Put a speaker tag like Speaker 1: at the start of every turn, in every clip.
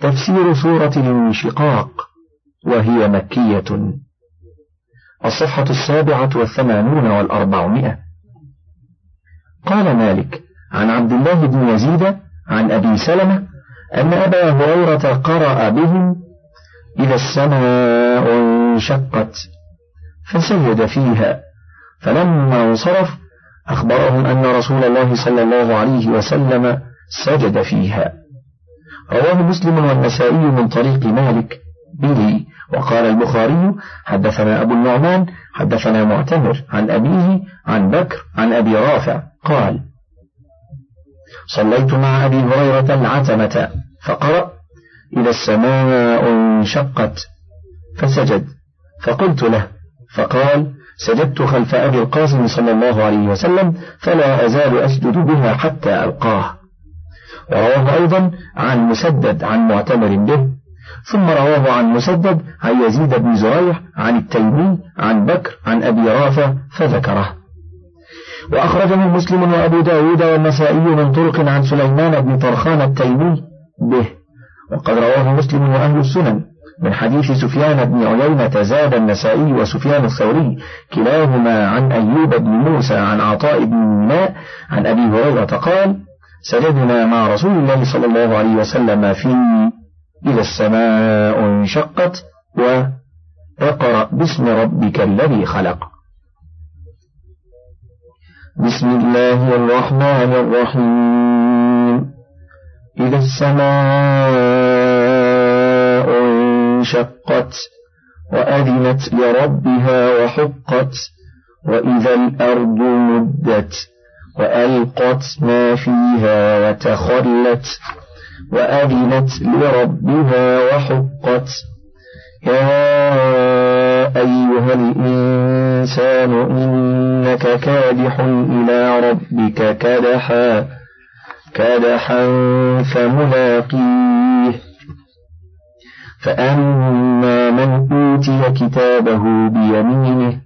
Speaker 1: تفسير سورة الانشقاق وهي مكية. الصفحة السابعة والثمانون والأربعمائة. قال مالك عن عبد الله بن يزيد عن أبي سلمة أن أبا هريرة قرأ بهم إذا السماء انشقت فسجد فيها فلما انصرف أخبرهم أن رسول الله صلى الله عليه وسلم سجد فيها. رواه مسلم والنسائي من طريق مالك به. وقال البخاري حدثنا أبو النعمان حدثنا معتمر عن أبيه عن بكر عن أبي رافع قال صليت مع أبي هريرة العتمة فقرأ إذا السماء انشقت فسجد. فقلت له فقال سجدت خلف أبي القاسم صلى الله عليه وسلم فلا أزال أسجد بها حتى ألقاه. ورواه أيضا عن مسدد عن معتمر به ثم رواه عن مسدد عن يزيد بن زريع عن التيمي عن بكر عن أبي رافع فذكره. وأخرجه مسلم وأبو داود والنسائي من طرق عن سليمان بن طرخان التيمي به. وقد رواه مسلم وأهل السنن من حديث سفيان بن عيينة زاد النسائي وسفيان الثوري كلاهما عن أيوب بن موسى عن عطاء بن ميناء عن أبي هريرة قال سجدنا مع رسول الله صلى الله عليه وسلم في إذا السماء انشقت وأقرأ باسم ربك الذي خلق. بسم الله الرحمن الرحيم. إذا السماء انشقت وأذنت لربها وحقت وإذا الأرض مدت وألقت ما فيها وتخلت وأذنت لربها وحقت. يا أيها الإنسان إنك كادح إلى ربك كدحا كدحا فملاقيه. فأما من أوتي كتابه بيمينه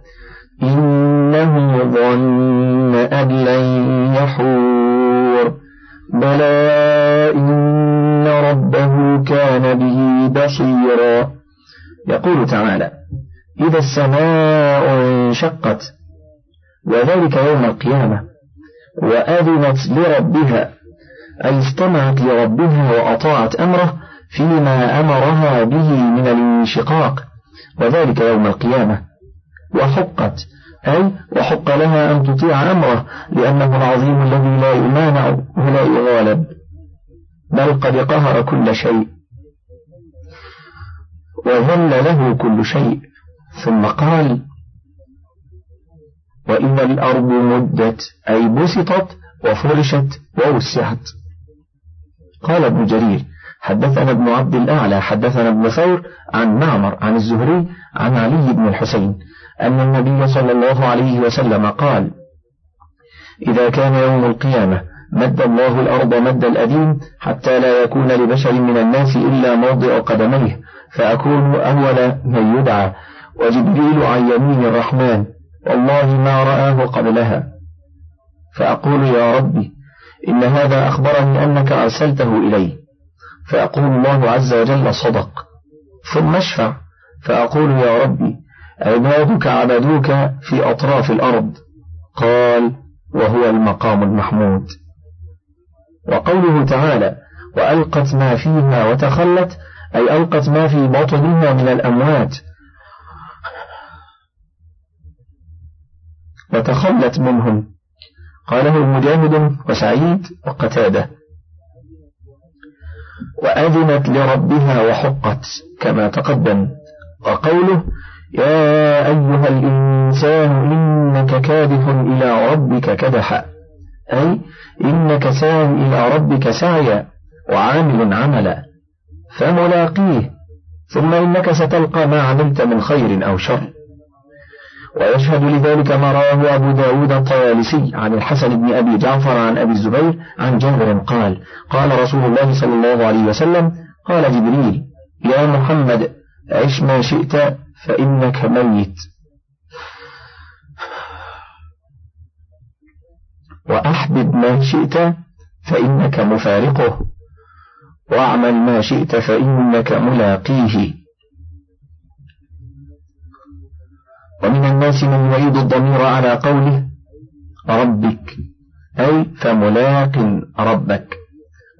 Speaker 1: إنه ظن أن لن يحور. بلى إن ربه كان به بصيرا. يقول تعالى إذا السماء انشقت وذلك يوم القيامة وأذنت لربها أي استمعت لربها وأطاعت أمره فيما أمرها به من الانشقاق وذلك يوم القيامة. وحقت أي وحق لها أن تطيع أمره لأنه العظيم الذي لا يمانع ولا يغالب بل قد قهر كل شيء وذل له كل شيء. ثم قال وإن الأرض مدت أي بسطت وفرشت ووسعت. قال ابن جرير حدثنا ابن عبد الأعلى حدثنا ابن ثور عن معمر عن الزهري عن علي بن الحسين أن النبي صلى الله عليه وسلم قال إذا كان يوم القيامة مد الله الأرض مد الأديم حتى لا يكون لبشر من الناس إلا موضع قدميه فأكون أول من يدعى وجبريل عن يمين الرحمن والله ما رآه قبلها. فأقول يا ربي إن هذا أخبرني أنك أرسلته إلي. فيقول الله عز وجل صدق. ثم اشفع فأقول يا ربي عبادك عبدوك في أطراف الأرض. قال وهو المقام المحمود. وقوله تعالى وألقت ما فيها وتخلت أي ألقت ما في بطنها من الأموات. وتخلت منهم. قاله مجاهد وسعيد وقتاده. وأذنت لربها وحقت كما تقدم. وقوله يا أيها الإنسان إنك كادح إلى ربك كدحا. أي إنك ساع إلى ربك سعيا وعامل عملا. فملاقيه ثم إنك ستلقى ما عملت من خير أو شر. ويشهد لذلك ما رواه أبو داود الطيالسي عن الحسن بن أبي جعفر عن أبي الزبير عن جابر قال قال رسول الله صلى الله عليه وسلم قال جبريل يا محمد عش ما شئت فإنك ميت. وأحبب ما شئت فإنك مفارقه. واعمل ما شئت فإنك ملاقيه. ومن الناس من يعيد الضمير على قوله ربك أي فملاق ربك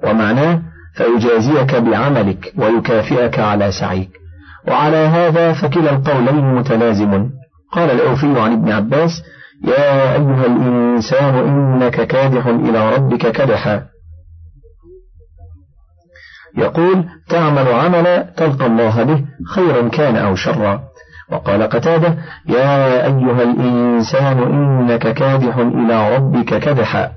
Speaker 1: ومعناه فيجازيك بعملك ويكافئك على سعيك. وعلى هذا فكلا القولين متلازم. قال الأوفي عن ابن عباس يا أيها الإنسان إنك كادح إلى ربك كدحا. يقول تعمل عملا تلقى الله به خيرا كان أو شرا. وقال قتادة يا أيها الإنسان إنك كادح إلى ربك كدحا.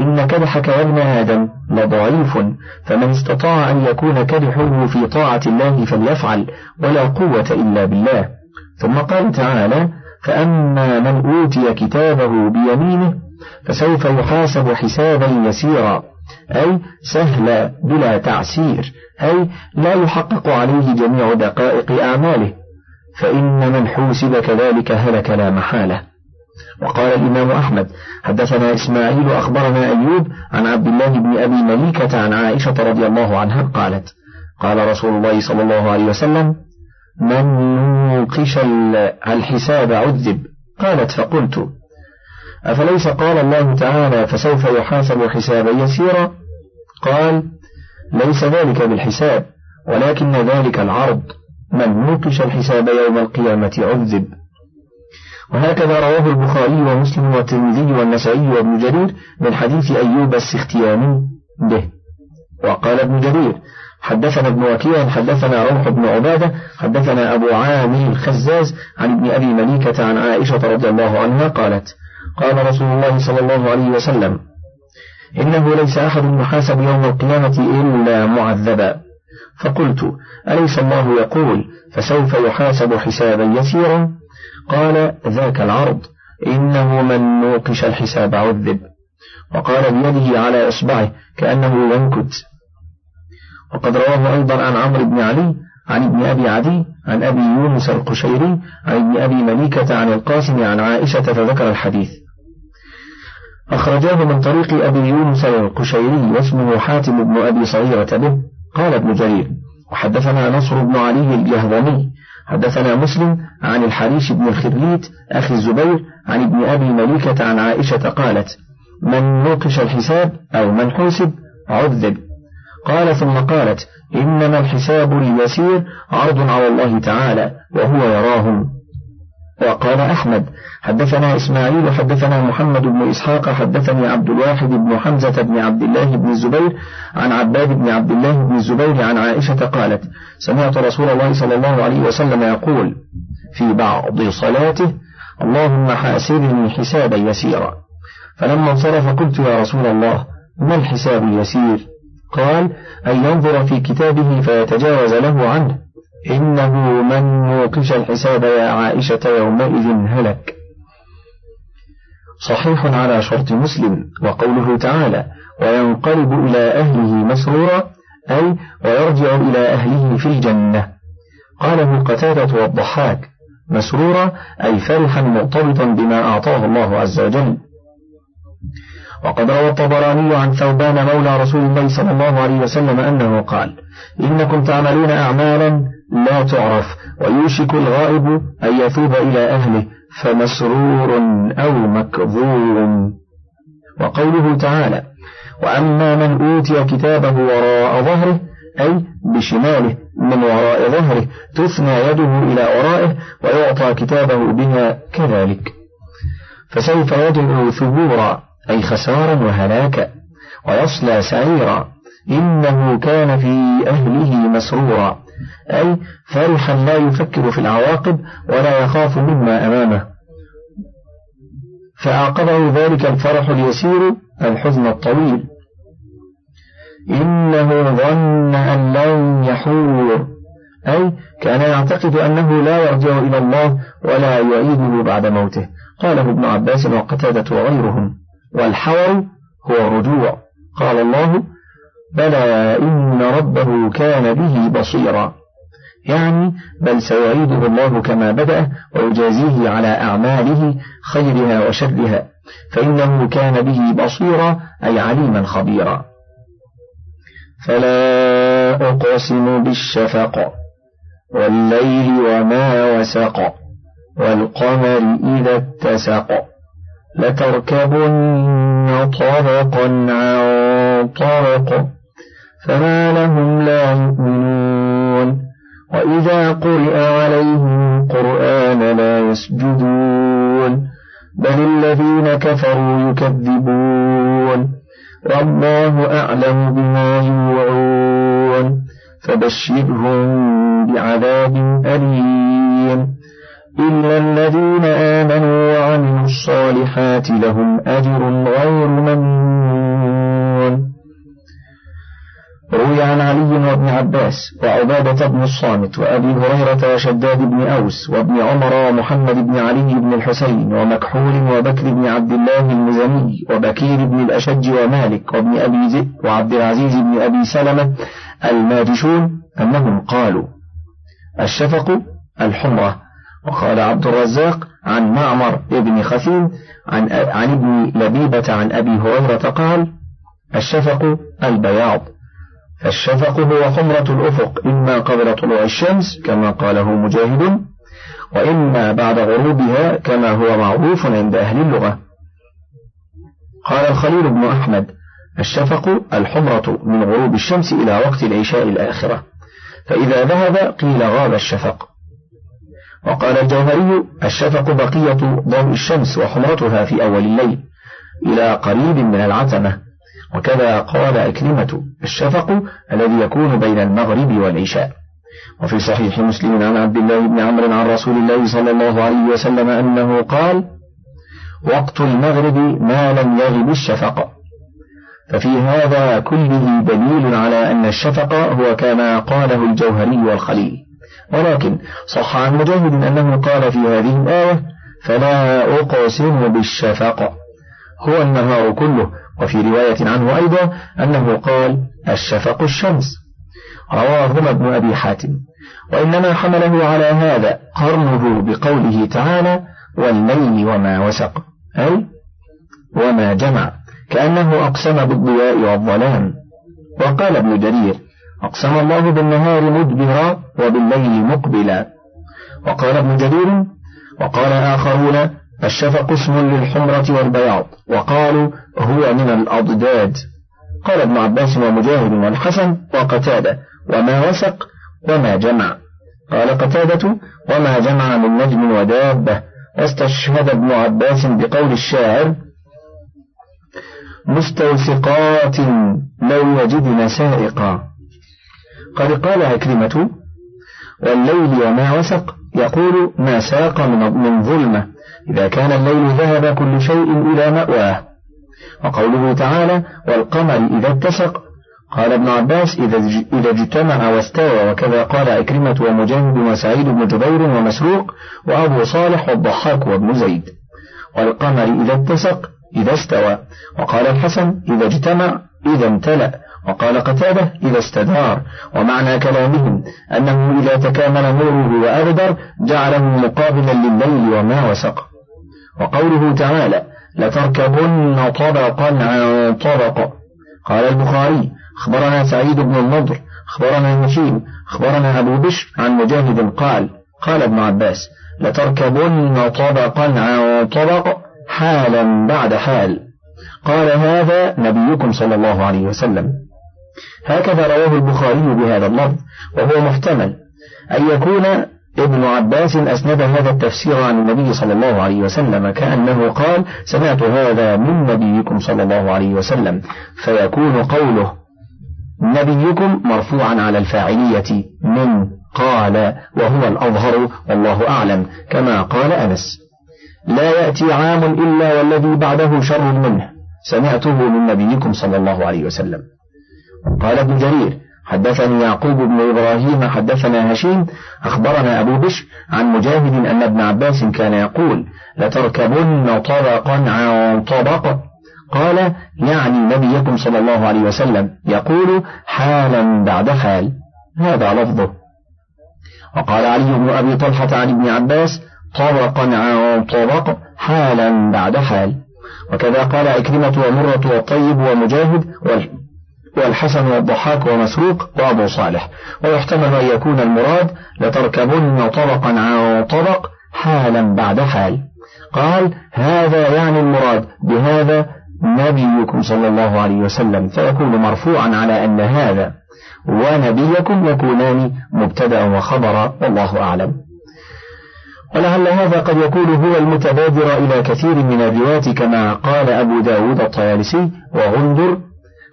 Speaker 1: إن كدحك يا ابن آدم لضعيف فمن استطاع أن يكون كدحه في طاعة الله فليفعل ولا قوة إلا بالله. ثم قال تعالى فأما من أوتي كتابه بيمينه فسوف يحاسب حسابا يسيرا. أي سهلا بلا تعسير أي لا يحقق عليه جميع دقائق أعماله. فإن من حوسب كذلك هلك لا محالة. وقال الإمام أحمد حدثنا إسماعيل أخبرنا أيوب عن عبد الله بن أبي مليكة عن عائشة رضي الله عنها قالت قال رسول الله صلى الله عليه وسلم من نوقش الحساب عذب. قالت فقلت أفليس قال الله تعالى فسوف يحاسب حسابا يسيرا؟ قال ليس ذلك بالحساب ولكن ذلك العرض. من نوقش الحساب يوم القيامة عذب. وهكذا رواه البخاري ومسلم والترمذي والنسائي وابن جرير من حديث أيوب السختياني به. وقال ابن جرير حدثنا ابن وكيع حدثنا روح بن عبادة حدثنا أبو عامر الخزاز عن ابن أبي مليكة عن عائشة رضي الله عنها قالت قال رسول الله صلى الله عليه وسلم إنه ليس أحد يحاسب يوم القيامة إلا معذبا. فقلت أليس الله يقول فسوف يحاسب حسابا يسيرا؟ قال ذاك العرض إنه من نوقش الحساب عذب. وقال بيده على إصبعه كأنه ينكت. وقد رواه أيضا عن عمرو بن علي عن ابن أبي عدي عن أبي يونس القشيري عن ابن أبي مليكة عن القاسم عن عائشة فذكر الحديث. أخرجاه من طريق أبي يونس القشيري واسمه حاتم بن أبي صغيرة به. قال ابن جرير وحدثنا نصر بن علي الجهضمي حدثنا مسلم عن الحريش بن الخريت أخي الزبير عن ابن أبي مليكة عن عائشة قالت من نوقش الحساب أو من حوسب عذب. قال ثم قالت إنما الحساب اليسير عرض على الله تعالى وهو يراهم. وقال أحمد حدثنا إسماعيل حدثنا محمد بن إسحاق حدثني عبد الواحد بن حمزة بن عبد الله بن الزبير عن عباد بن عبد الله بن الزبير عن عائشة قالت سمعت رسول الله صلى الله عليه وسلم يقول في بعض صلاته اللهم حاسبني حسابا يسيرا. فلما انصرف قلت يا رسول الله ما الحساب اليسير؟ قال أن ينظر في كتابه فيتجاوز له عنه. إنه من نوقش الحساب يا عائشة يومئذ هلك. صحيح على شرط مسلم وقوله تعالى وينقلب إلى أهله مسرورا أي ويرجع إلى أهله في الجنة. قاله قتادة والضحاك مسرورا أي فرحا مرتبطا بما أعطاه الله عز وجل. وقد روى الطبراني عن ثوبان مولى رسول الله صلى الله عليه وسلم أنه قال إنكم تعملون أعمالا لا تعرف ويوشك الغائب أن يثوب إلى أهله فمسرور أو مكظوم. وقوله تعالى وأما من أوتي كتابه وراء ظهره أي بشماله من وراء ظهره تثنى يده إلى ورائه ويعطى كتابه بها كذلك. فسوف يدعو ثبورا. أي خسارا وهلاكا ويصلى سعيرا. إنه كان في أهله مسرورا. أي فرحا لا يفكر في العواقب ولا يخاف مما أمامه. فأعقبه ذلك الفرح اليسير الحزن الطويل. إنه ظن أن لن يحور. أي كان يعتقد أنه لا يرجع إلى الله ولا يعيده بعد موته. قاله ابن عباس وقتادة وغيرهم. والحور هو الرجوع قال الله بلى إن ربه كان به بصيرا. يعني بل سيعيده الله كما بدأ ويجازيه على أعماله خيرها وشرها فإنه كان به بصيرا أي عليما خبيرا. فلا أقسم بالشفق والليل وما وسق والقمر إذا اتسق. لتركبن طرقا عن طرق فما لهم لا يؤمنون. وإذا قرئ عليهم القرآن لا يسجدون. بل الذين كفروا يكذبون. والله أعلم بما يوعون. فبشرهم بعذاب أليم. إلا الذين آمنوا وعملوا الصالحات لهم أجر غير ممنون. روي عن علي وابن عباس وعبادة بن الصامت وأبي هريرة وشداد بن أوس وابن عمر ومحمد بن علي بن الحسين ومكحول وبكر بن عبد الله المزني وبكير بن الأشج ومالك وابن أبي ذئب وعبد العزيز بن أبي سلمة الماجشون أنهم قالوا الشفق الحمرة. وقال عبد الرزاق عن معمر ابن خثيم عن, عن ابن لبيبة عن أبي هريرة قال الشفق البياض. فالشفق هو حمرة الأفق إما قبل طلوع الشمس كما قاله مجاهد وإما بعد غروبها كما هو معروف عند أهل اللغة. قال الخليل بن أحمد الشفق الحمرة من غروب الشمس إلى وقت العشاء الآخرة. فإذا ذهب قيل غاب الشفق. وقال الجوهري الشفق بقية ضوء الشمس وحمرتها في أول الليل إلى قريب من العتمة. وكذا قال أكلمة الشفق الذي يكون بين المغرب والعشاء. وفي صحيح مسلم عن عبد الله بن عمرو عن رسول الله صلى الله عليه وسلم أنه قال وقت المغرب ما لم يغب الشفق. ففي هذا كله دليل على أن الشفق هو كما قاله الجوهري والخليل. ولكن صح عن مجاهد أنه قال في هذه الآية فلا أقسم بالشفق هو النهار كله وفي رواية عنه أيضا أنه قال الشفق الشمس. رواهما ابن أبي حاتم. وإنما حمله على هذا قرنه بقوله تعالى والليل وما وسق. أي وما جمع كأنه أقسم بالضياء والظلام. وقال ابن جرير أقسم الله بالنهار مدبرا وبالليل مقبلا. وقال ابن جرير وقال آخرون الشفق اسم للحمرة والبياض وقالوا هو من الأضداد. قال ابن عباس ومجاهد والحسن وقتادة وما وسق وما جمع. قال قتادة وما جمع من نجم ودابة. واستشهد ابن عباس بقول الشاعر مستوثقات لو يجدن سائقا. قد قال عكرمة والليل وما وسق يقول ما ساق من ظلمة إذا كان الليل ذهب كل شيء إلى مأواه. وقوله تعالى والقمر إذا اتسق. قال ابن عباس إذا اجتمع واستوى وكذا قال عكرمة ومجاهد وسعيد بن جبير ومسروق وأبو صالح والضحاك وابن زيد. والقمر إذا اتسق إذا استوى. وقال الحسن إذا اجتمع إذا امتلأ. وقال قتادة إذا استدار. ومعنى كلامهم أنه إذا تكامل نوره وأغدر جعله مقابلا لليل وما وسق. وقوله تعالى لتركبن طبقا عن طبق. قال البخاري أخبرنا سعيد بن النضر أخبرنا هشيم أخبرنا أبو بشر عن مجاهد قال قال ابن عباس لتركبن طبقا عن طبق حالا بعد حال. قال هذا نبيكم صلى الله عليه وسلم. هكذا رواه البخاري بهذا اللفظ وهو محتمل أن يكون ابن عباس أسند هذا التفسير عن النبي صلى الله عليه وسلم كأنه قال سمعت هذا من نبيكم صلى الله عليه وسلم فيكون قوله نبيكم مرفوعا على الفاعلية من قال وهو الأظهر والله أعلم كما قال أنس لا يأتي عام إلا والذي بعده شر منه سمعته من نبيكم صلى الله عليه وسلم. قال ابن جرير حدثني يعقوب بن إبراهيم حدثنا هشيم أخبرنا أبو بشر عن مجاهد أن ابن عباس كان يقول لتركبن طبقا عن طبق؟ قال يعني نبيكم صلى الله عليه وسلم يقول حالا بعد حال هذا لفظه. وقال علي بن أبي طلحة عن ابن عباس طبقا عن طبق حالا بعد حال. وكذا قال عكرمة ومرة والطيب ومجاهد والحسن والضحاك ومسروق وأبو صالح. ويحتمل أن يكون المراد لتركبن طبقا عن طبق حالا بعد حال. قال هذا يعني المراد بهذا نبيكم صلى الله عليه وسلم. فيكون مرفوعا على أن هذا ونبيكم يكونان مبتدأ وخبرا والله أعلم. ولعل هذا قد يكون هو المتبادر إلى كثير من الروايات كما قال أبو داود الطيالسي وغندر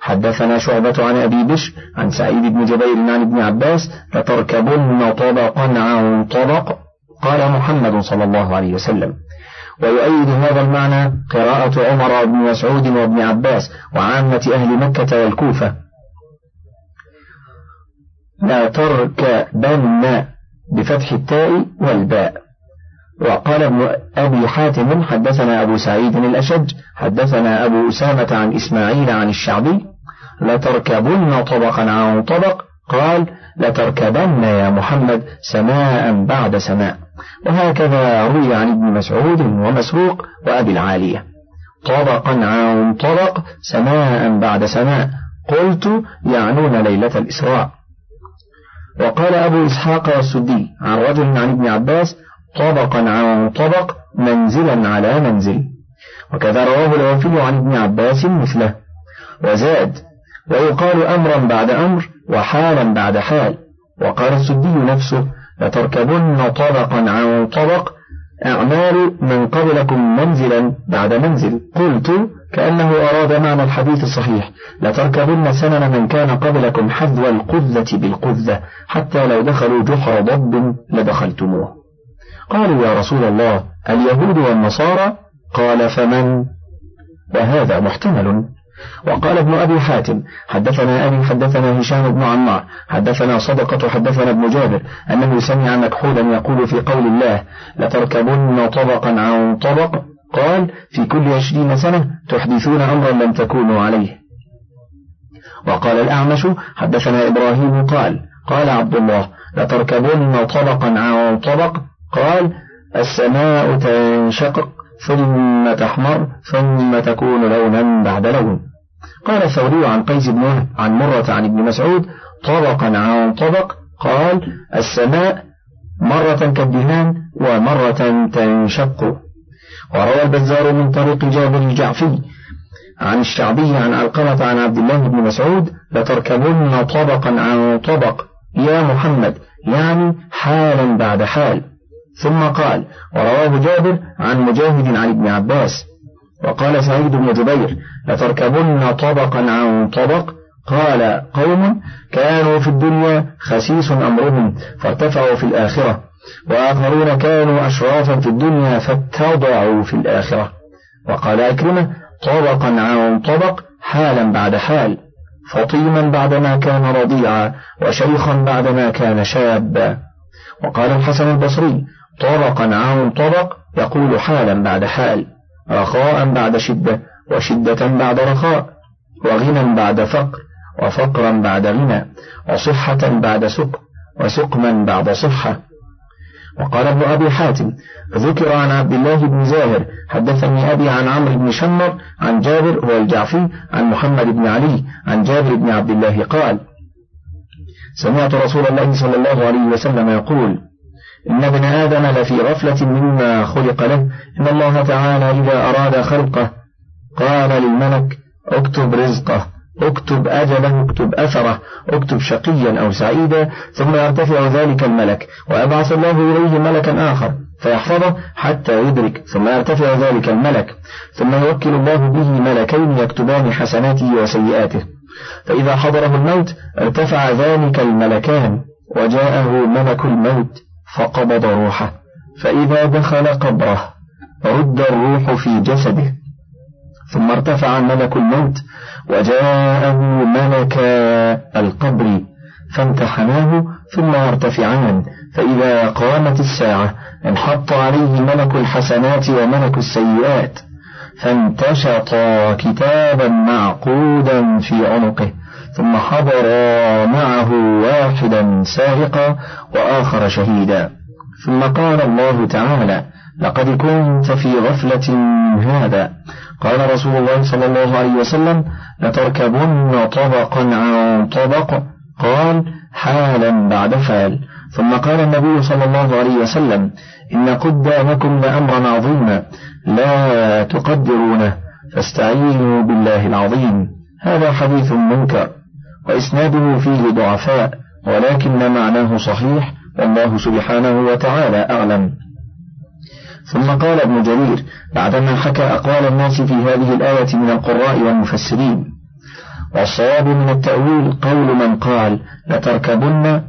Speaker 1: حدثنا شعبة عن أبي بشر عن سعيد بن جبير عن ابن عباس لتركبن طبقا عن طبق قال محمد صلى الله عليه وسلم. ويؤيد هذا المعنى قراءة عمر بن مسعود وابن عباس وعامة أهل مكة والكوفة. لا تركبن بفتح التاء والباء. وقال ابن أبي حاتم حدثنا أبو سعيد الأشج حدثنا أبو أسامة عن إسماعيل عن الشعبي لتركبن طبقا عن طبق. قال لتركبن يا محمد سماء بعد سماء. وهكذا روي عن ابن مسعود ومسروق وأبي العالية. طبقا عن طبق سماء بعد سماء. قلت يعنون ليلة الإسراء. وقال أبو إسحاق والسدي عن رجل عن ابن عباس طبقا عن طبق منزلا على منزل. وكذا رواه الوافي عن ابن عباس مثله. وزاد ويقال أمرا بعد أمر وحالا بعد حال. وقال السدي نفسه لتركبن طبقا عن طبق أعمال من قبلكم منزلا بعد منزل. قلت كأنه أراد معنى الحديث الصحيح. لتركبن سنن من كان قبلكم حذو القذة بالقذة. حتى لو دخلوا جحر ضب لدخلتموه. قالوا يا رسول الله اليهود والنصارى؟ قال فمن؟ وهذا محتمل. وقال ابن أبي حاتم حدثنا أبي حدثنا هشام بن عمار حدثنا صدقة حدثنا ابن جابر أنه سمع مكحولا يقول في قول الله لتركبن طبقا عن طبق؟ قال في كل عشرين سنة تحدثون أمرا لم تكونوا عليه. وقال الأعمش حدثنا إبراهيم قال قال عبد الله لتركبن طبقا عن طبق؟ قال السماء تنشقق ثم تحمر ثم تكون لونا بعد لون. قال الثوري عن قيس بن وهب عن مرة عن ابن مسعود طبقا عن طبق قال السماء مرة كالدهان ومرة تنشق. وروى البزار من طريق جابر الجعفي عن الشعبي عن علقمة عن عبد الله بن مسعود لتركبن طبقا عن طبق يا محمد يعني حالا بعد حال. ثم قال ورواه جابر عن مجاهد عن ابن عباس. وقال سعيد بن جبير لتركبن طبقا عن طبق؟ قال قوم كانوا في الدنيا خسيس أمرهم فارتفعوا في الآخرة وآخرون كانوا أشرافا في الدنيا فاتضعوا في الآخرة. وقال أكرمة طبقا عن طبق حالا بعد حال فطيما بعدما كان رضيعا وشيخا بعدما كان شابا. وقال الحسن البصري طبقا عن طبق يقول حالا بعد حال. رخاء بعد شدة وشدة بعد رخاء وغنى بعد فقر وفقرا بعد غنى وصحة بعد سقم وسقما بعد صحة. وقال ابن أبي حاتم ذكر عن عبد الله بن زاهر حدثني أبي عن عمرو بن شمر عن جابر هو الجعفي عن محمد بن علي عن جابر بن عبد الله قال سمعت رسول الله صلى الله عليه وسلم يقول إن ابن آدم لفي غفلة مما خلق له. إن الله تعالى إذا أراد خلقه قال للملك اكتب رزقه اكتب أجله اكتب أثره اكتب شقيا أو سعيدا ثم يرتفع ذلك الملك ويبعث الله إليه ملكا آخر فيحفظه حتى يدرك ثم يرتفع ذلك الملك ثم يوكل الله به ملكين يكتبان حسناته وسيئاته. فإذا حضره الموت ارتفع ذلك الملكان وجاءه ملك الموت. فقبض روحه فإذا دخل قبره رد الروح في جسده. ثم ارتفع ملك الموت وجاءه ملك القبر فامتحناه ثم يرتفعان فإذا قامت الساعة انحط عليه ملك الحسنات وملك السيئات. فانتشطا كتابا معقودا في عنقه. ثم حضرا معه واحدا سارقا وآخر شهيدا. ثم قال الله تعالى لقد كنت في غفلة هذا. قال رسول الله صلى الله عليه وسلم لتركبن طبقا عن طبق؟ قال حالا بعد حال ثم قال النبي صلى الله عليه وسلم إن قدامكم لأمرا عظيما لا تقدرونه فاستعينوا بالله العظيم. هذا حديث منكر. وإسناده فيه ضعفاء ولكن معناه صحيح والله سبحانه وتعالى أعلم. ثم قال ابن جرير بعدما حكى أقوال الناس في هذه الآية من القراء والمفسرين والصواب من التأويل قول من قال لتركبن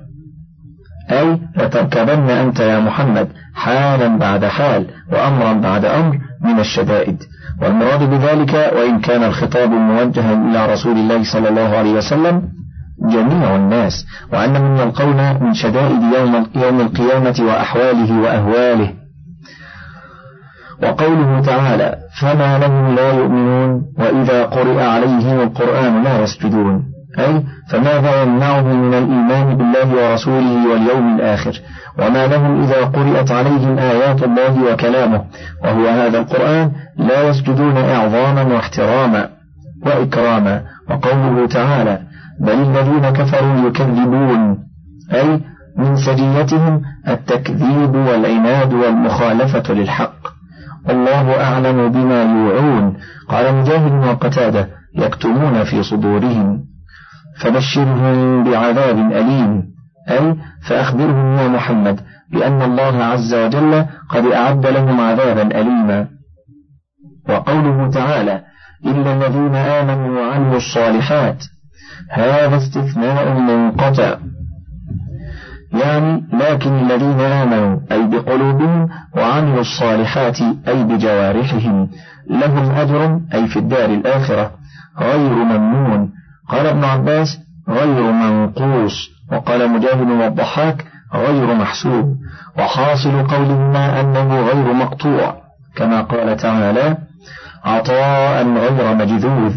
Speaker 1: أي لتركبن أنت يا محمد حالا بعد حال وأمرا بعد أمر من الشدائد. والمراد بذلك وإن كان الخطاب موجها إلى رسول الله صلى الله عليه وسلم جميع الناس وأن من القول من شدائد يوم, يوم القيامة وأحواله وأهواله. وقوله تعالى فما لهم لا يؤمنون وإذا قرئ عليهم القرآن لا يسجدون. أي فماذا يمنعهم من الإيمان بالله ورسوله واليوم الآخر وما لهم إذا قرئت عليهم آيات الله وكلامه وهو هذا القرآن لا يسجدون إعظاما واحتراما وإكراما وقوله تعالى بل الذين كفروا يكذبون أي من سجيتهم التكذيب والعناد والمخالفة للحق. الله أعلم بما يوعون. قال مجاهد وقتادة يكتمون في صدورهم. فبشرهم بعذاب أليم. أي فأخبرهم يا محمد بأن الله عز وجل قد أعد لهم عذابا أليما. وقوله تعالى إلا الذين آمنوا وعملوا الصالحات هذا استثناء منقطع يعني لكن الذين آمنوا أي بقلوبهم وعملوا الصالحات أي بجوارحهم لهم أجر أي في الدار الآخرة غير ممنون. قال ابن عباس غير منقوص. وقال مجاهد والضحاك غير محسوب. وحاصل قولهما أنه غير مقطوع. كما قال تعالى عطاء غير مجذوذ.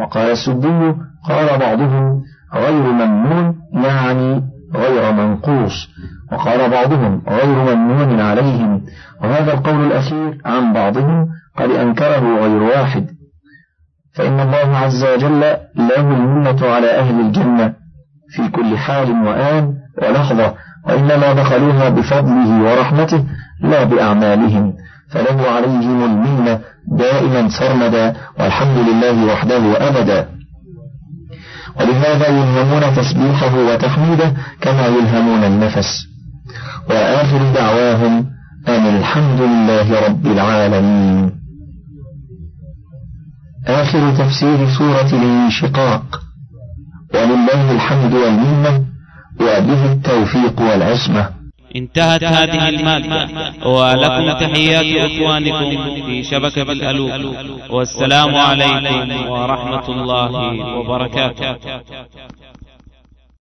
Speaker 1: وقال السدي قال بعضهم غير ممنون يعني غير منقوص. وقال بعضهم غير ممنون عليهم. وهذا القول الأخير عن بعضهم قد أنكره غير واحد. فإن الله عز وجل له المنة على أهل الجنة في كل حال وآن ولحظة وإنما دخلوها بفضله ورحمته لا بأعمالهم. فله عليهم المنة دائما سرمدا والحمد لله وحده أبدا. ولهذا يلهمون تسبيحه وتحميده كما يلهمون النفس. وآخر دعواهم أن الحمد لله رب العالمين. آخر تفسير سورة الانشقاق. ولله الحمد والمنة وبه التوفيق والعصمة.
Speaker 2: انتهت هذه المادة ولكم تحيات إخوانكم في شبكة الألوف. والسلام عليكم ورحمة الله وبركاته.